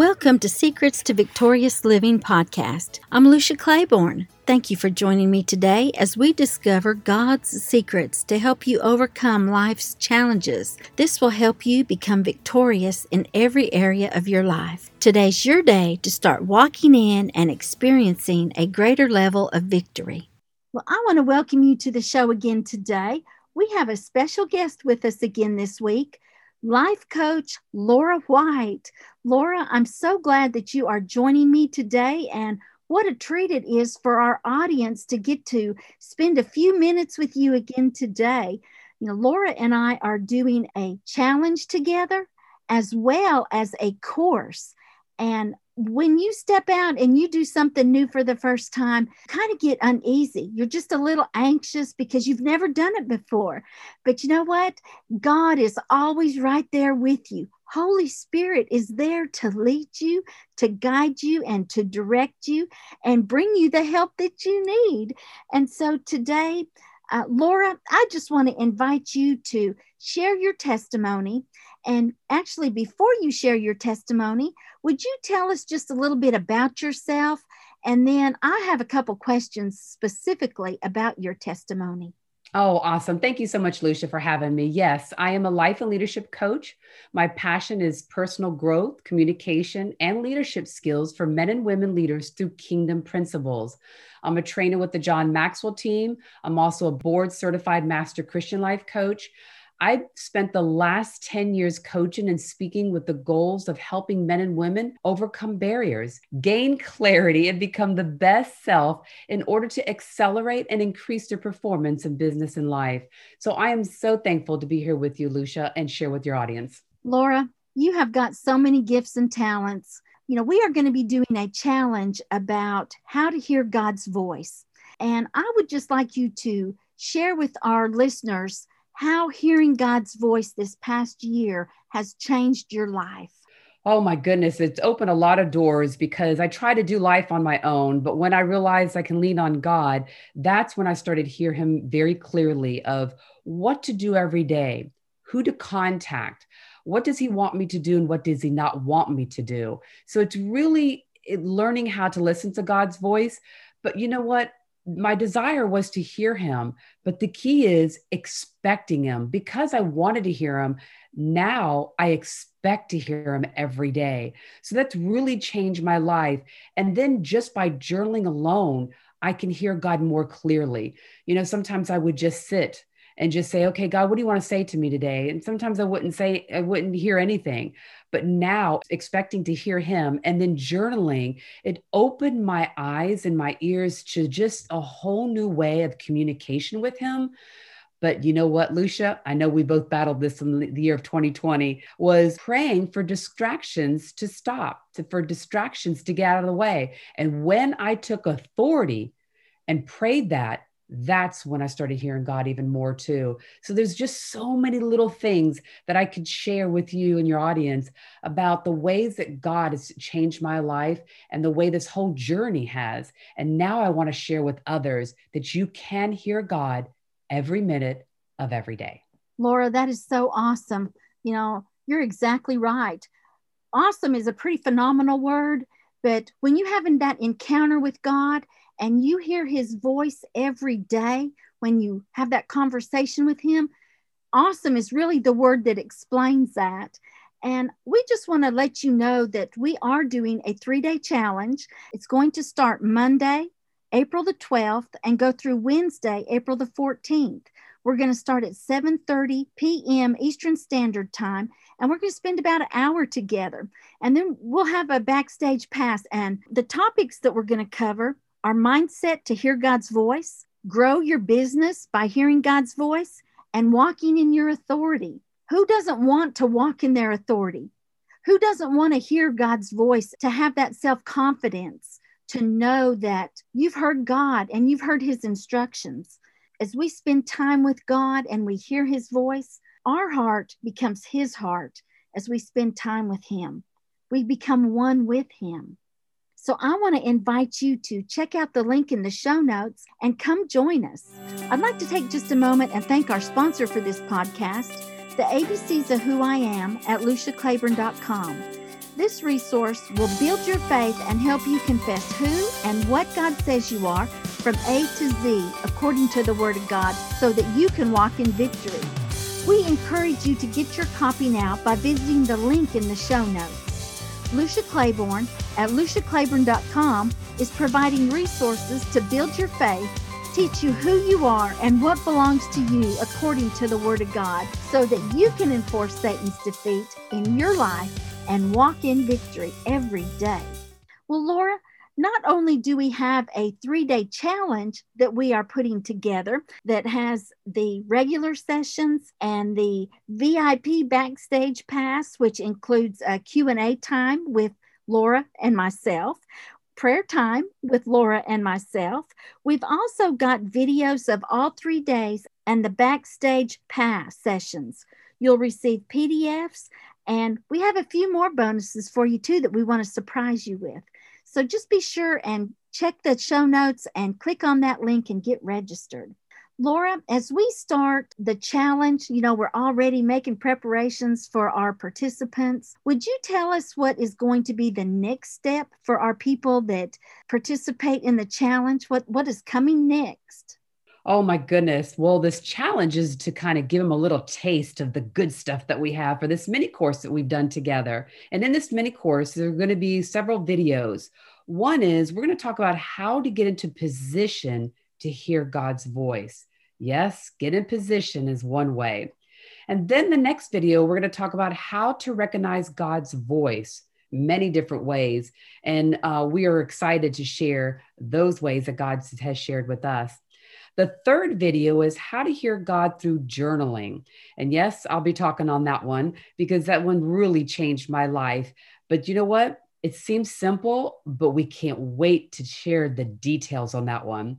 Welcome to Secrets to Victorious Living podcast. I'm Lucia Claiborne. Thank you for joining me today as we discover God's secrets to help you overcome life's challenges. This will help you become victorious in every area of your life. Today's your day to start walking in and experiencing a greater level of victory. Well, I want to welcome you to the show again today. We have a special guest with us again this week life coach Laura White. Laura, I'm so glad that you are joining me today and what a treat it is for our audience to get to spend a few minutes with you again today. You know, Laura and I are doing a challenge together as well as a course. And when you step out and you do something new for the first time, kind of get uneasy. You're just a little anxious because you've never done it before. But you know what? God is always right there with you. Holy Spirit is there to lead you, to guide you, and to direct you and bring you the help that you need. And so today, uh, Laura, I just want to invite you to share your testimony. And actually, before you share your testimony, would you tell us just a little bit about yourself? And then I have a couple questions specifically about your testimony. Oh, awesome. Thank you so much, Lucia, for having me. Yes, I am a life and leadership coach. My passion is personal growth, communication, and leadership skills for men and women leaders through kingdom principles. I'm a trainer with the John Maxwell team. I'm also a board certified master Christian life coach. I spent the last 10 years coaching and speaking with the goals of helping men and women overcome barriers, gain clarity, and become the best self in order to accelerate and increase their performance in business and life. So I am so thankful to be here with you, Lucia, and share with your audience. Laura, you have got so many gifts and talents. You know, we are going to be doing a challenge about how to hear God's voice. And I would just like you to share with our listeners how hearing God's voice this past year has changed your life. Oh my goodness, it's opened a lot of doors because I try to do life on my own, but when I realized I can lean on God, that's when I started to hear him very clearly of what to do every day, who to contact, what does he want me to do and what does he not want me to do. So it's really learning how to listen to God's voice, but you know what? My desire was to hear him, but the key is expecting him because I wanted to hear him. Now I expect to hear him every day. So that's really changed my life. And then just by journaling alone, I can hear God more clearly. You know, sometimes I would just sit and just say, okay, God, what do you want to say to me today? And sometimes I wouldn't say, I wouldn't hear anything. But now, expecting to hear him and then journaling, it opened my eyes and my ears to just a whole new way of communication with him. But you know what, Lucia? I know we both battled this in the year of 2020, was praying for distractions to stop, to, for distractions to get out of the way. And when I took authority and prayed that, that's when I started hearing God even more too. So there's just so many little things that I could share with you and your audience about the ways that God has changed my life and the way this whole journey has. And now I want to share with others that you can hear God every minute of every day. Laura, that is so awesome. You know, you're exactly right. Awesome is a pretty phenomenal word, but when you having that encounter with God, and you hear his voice every day when you have that conversation with him, awesome is really the word that explains that. And we just want to let you know that we are doing a three day challenge. It's going to start Monday, April the 12th, and go through Wednesday, April the 14th. We're going to start at 7:30 p.m. Eastern Standard Time and we're going to spend about an hour together. And then we'll have a backstage pass and the topics that we're going to cover our mindset to hear God's voice, grow your business by hearing God's voice, and walking in your authority. Who doesn't want to walk in their authority? Who doesn't want to hear God's voice, to have that self confidence, to know that you've heard God and you've heard his instructions? As we spend time with God and we hear his voice, our heart becomes his heart as we spend time with him. We become one with him. So I want to invite you to check out the link in the show notes and come join us. I'd like to take just a moment and thank our sponsor for this podcast, the ABCs of Who I Am at luciaclaiborne.com. This resource will build your faith and help you confess who and what God says you are from A to Z according to the Word of God so that you can walk in victory. We encourage you to get your copy now by visiting the link in the show notes. Lucia Claiborne at luciaclaiborne.com is providing resources to build your faith, teach you who you are and what belongs to you according to the Word of God, so that you can enforce Satan's defeat in your life and walk in victory every day. Well, Laura, not only do we have a three day challenge that we are putting together that has the regular sessions and the vip backstage pass which includes a q&a time with laura and myself prayer time with laura and myself. We've also got videos of all three days and the backstage pass sessions. You'll receive pdfs and we have a few more bonuses for you too that we want to surprise you with so just be sure and check the show notes and click on that link and get registered. Laura, as we start the challenge, you know, we're already making preparations for our participants. Would you tell us what is going to be the next step for our people that participate in the challenge? What what is coming next? Oh my goodness. Well, this challenge is to kind of give them a little taste of the good stuff that we have for this mini course that we've done together. And in this mini course, there are going to be several videos. One is we're going to talk about how to get into position to hear God's voice. Yes, get in position is one way. And then the next video, we're going to talk about how to recognize God's voice many different ways. And uh, we are excited to share those ways that God has shared with us. The third video is how to hear God through journaling. And yes, I'll be talking on that one because that one really changed my life. But you know what? It seems simple, but we can't wait to share the details on that one.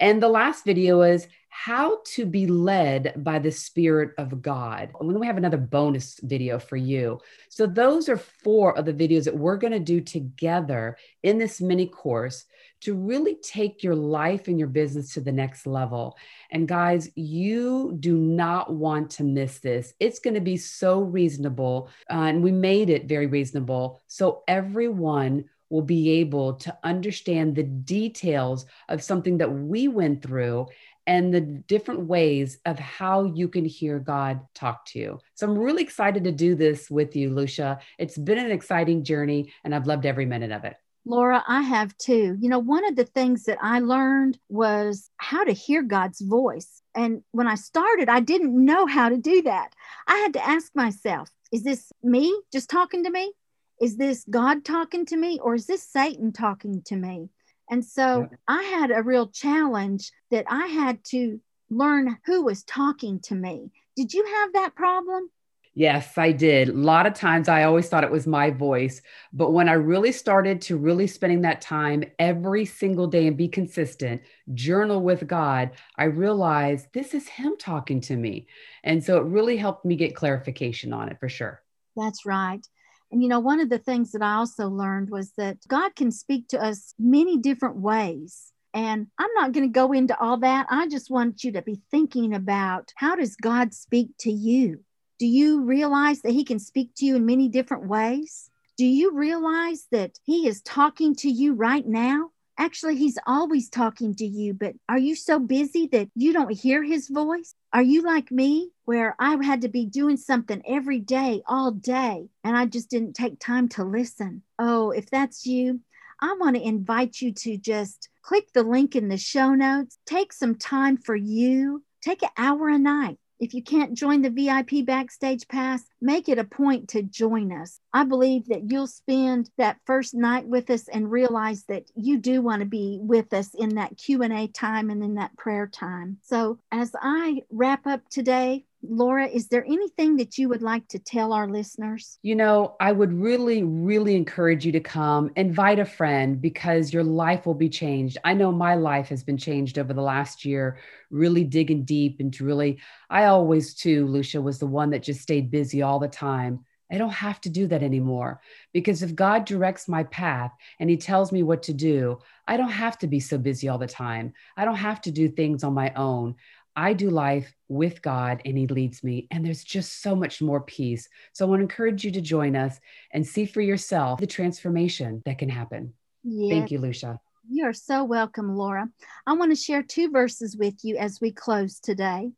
And the last video is how to be led by the Spirit of God. And then we have another bonus video for you. So, those are four of the videos that we're going to do together in this mini course to really take your life and your business to the next level. And, guys, you do not want to miss this. It's going to be so reasonable. Uh, and we made it very reasonable. So, everyone will be able to understand the details of something that we went through and the different ways of how you can hear God talk to you. So I'm really excited to do this with you, Lucia. It's been an exciting journey, and I've loved every minute of it. Laura, I have too. You know, one of the things that I learned was how to hear God's voice. And when I started, I didn't know how to do that. I had to ask myself, is this me just talking to me? Is this God talking to me? Or is this Satan talking to me? And so I had a real challenge that I had to learn who was talking to me. Did you have that problem? Yes, I did. A lot of times I always thought it was my voice. But when I really started to really spending that time every single day and be consistent, journal with God, I realized this is Him talking to me. And so it really helped me get clarification on it for sure. That's right. And you know, one of the things that I also learned was that God can speak to us many different ways. And I'm not going to go into all that. I just want you to be thinking about how does God speak to you? Do you realize that He can speak to you in many different ways? Do you realize that He is talking to you right now? Actually, He's always talking to you, but are you so busy that you don't hear His voice? Are you like me, where I had to be doing something every day, all day, and I just didn't take time to listen? Oh, if that's you, I want to invite you to just click the link in the show notes, take some time for you, take an hour a night if you can't join the VIP Backstage Pass, make it a point to join us. I believe that you'll spend that first night with us and realize that you do want to be with us in that Q&A time and in that prayer time. So, as I wrap up today, Laura, is there anything that you would like to tell our listeners? You know, I would really, really encourage you to come, invite a friend because your life will be changed. I know my life has been changed over the last year, really digging deep into really, I always too, Lucia, was the one that just stayed busy all the time. I don't have to do that anymore because if God directs my path and He tells me what to do, I don't have to be so busy all the time. I don't have to do things on my own. I do life with God and He leads me. And there's just so much more peace. So I want to encourage you to join us and see for yourself the transformation that can happen. Yes. Thank you, Lucia. You are so welcome, Laura. I want to share two verses with you as we close today.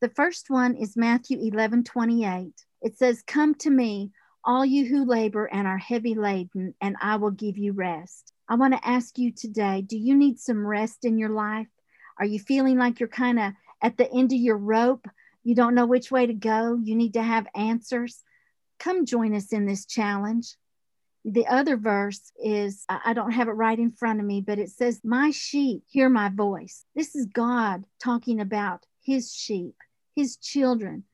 The first one is Matthew 11 28. It says, Come to me, all you who labor and are heavy laden, and I will give you rest. I want to ask you today do you need some rest in your life? Are you feeling like you're kind of at the end of your rope? You don't know which way to go? You need to have answers? Come join us in this challenge. The other verse is, I don't have it right in front of me, but it says, My sheep hear my voice. This is God talking about his sheep, his children.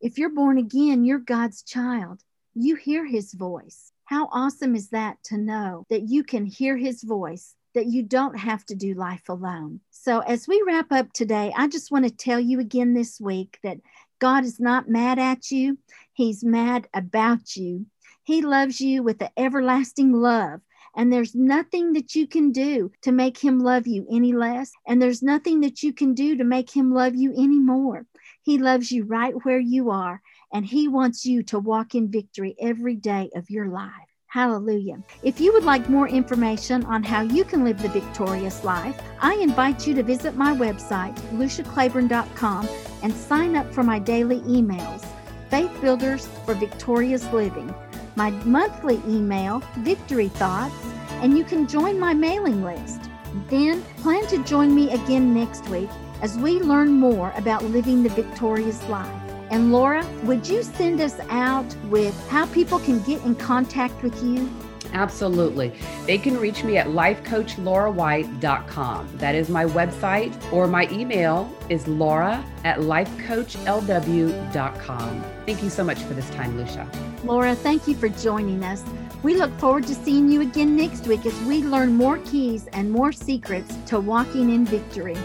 If you're born again, you're God's child. You hear his voice. How awesome is that to know that you can hear his voice, that you don't have to do life alone? So, as we wrap up today, I just want to tell you again this week that God is not mad at you, He's mad about you. He loves you with an everlasting love. And there's nothing that you can do to make him love you any less. And there's nothing that you can do to make him love you any more. He loves you right where you are. And he wants you to walk in victory every day of your life. Hallelujah. If you would like more information on how you can live the victorious life, I invite you to visit my website, luciaclaiborne.com, and sign up for my daily emails, Faith Builders for Victorious Living my monthly email, Victory Thoughts, and you can join my mailing list. Then plan to join me again next week as we learn more about living the victorious life. And Laura, would you send us out with how people can get in contact with you? Absolutely. They can reach me at lifecoachlaurawhite.com. That is my website, or my email is laura at lifecoachlw.com. Thank you so much for this time, Lucia. Laura, thank you for joining us. We look forward to seeing you again next week as we learn more keys and more secrets to walking in victory.